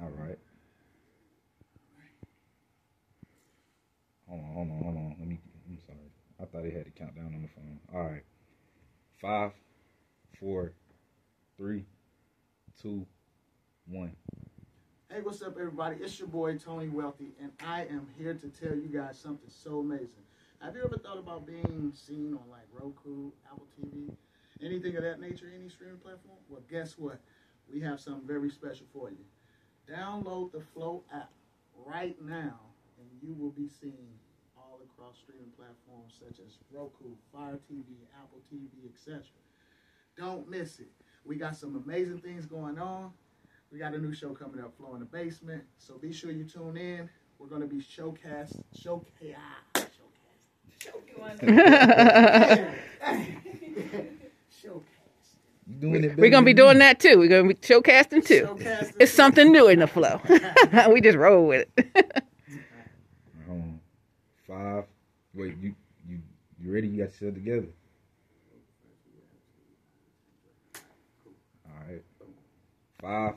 All right. Hold on, hold on, hold on. Let me. I'm sorry. I thought it had to count down on the phone. All right. Five, four, three, two, one. Hey, what's up, everybody? It's your boy Tony Wealthy, and I am here to tell you guys something so amazing. Have you ever thought about being seen on like Roku, Apple TV, anything of that nature, any streaming platform? Well, guess what? We have something very special for you. Download the Flow app right now, and you will be seen all across streaming platforms such as Roku, Fire TV, Apple TV, etc. Don't miss it. We got some amazing things going on. We got a new show coming up, Flow in the Basement. So be sure you tune in. We're going to be showcast, showcase, ah, showcase, showcase. You doing it? We're gonna be doing that too. We're gonna be showcasting too. Showcasting. It's something new in the flow. we just roll with it. Hold on. Um, five. Wait, you you you ready? You got yourself together. All right. Five,